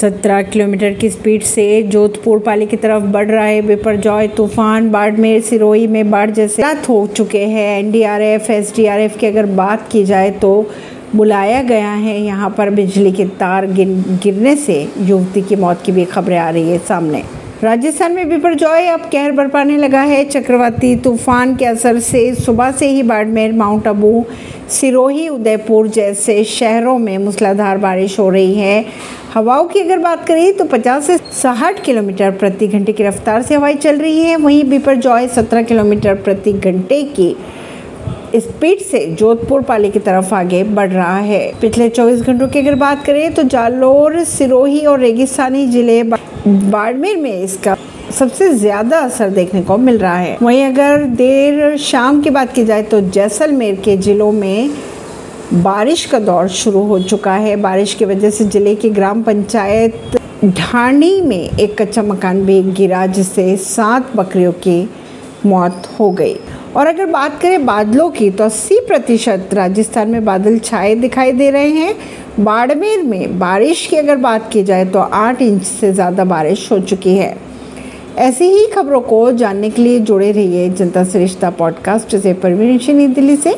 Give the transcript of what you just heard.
सत्रह किलोमीटर की स्पीड से जोधपुर पाली की तरफ़ बढ़ रहा है बिपरजॉय तूफ़ान बाड़मेर सिरोही में बाढ़ जैसे हो चुके हैं। एनडीआरएफ, एसडीआरएफ की अगर बात की जाए तो बुलाया गया है। यहाँ पर बिजली के तार गिरने से युवती की मौत की भी खबरें आ रही है सामने। राजस्थान में बिपरजॉय अब कहर बरपाने लगा है। चक्रवाती तूफ़ान के असर से सुबह से ही बाड़मेर, माउंट आबू, सिरोही, उदयपुर जैसे शहरों में मूसलाधार बारिश हो रही है। हवाओं की अगर बात करें तो 50 से 60 किलोमीटर प्रति घंटे की रफ्तार से हवाएँ चल रही है। वहीं बिपरजॉय 17 किलोमीटर प्रति घंटे की स्पीड से जोधपुर पाली की तरफ़ आगे बढ़ रहा है। पिछले 24 घंटों की अगर बात करें तो जालोर, सिरोही और रेगिस्तानी ज़िले बाड़मेर में इसका सबसे ज़्यादा असर देखने को मिल रहा है। वहीं अगर देर शाम की बात की जाए तो जैसलमेर के जिलों में बारिश का दौर शुरू हो चुका है। बारिश की वजह से ज़िले की ग्राम पंचायत ढाणी में एक कच्चा मकान भी गिरा, जिससे सात बकरियों की मौत हो गई। और अगर बात करें बादलों की तो 80 प्रतिशत राजस्थान में बादल छाए दिखाई दे रहे हैं। बाड़मेर में बारिश की अगर बात की जाए तो आठ इंच से ज़्यादा बारिश हो चुकी है। ऐसी ही खबरों को जानने के लिए जुड़े रहिए जनता सरिश्ता पॉडकास्ट से परवीन दिल्ली से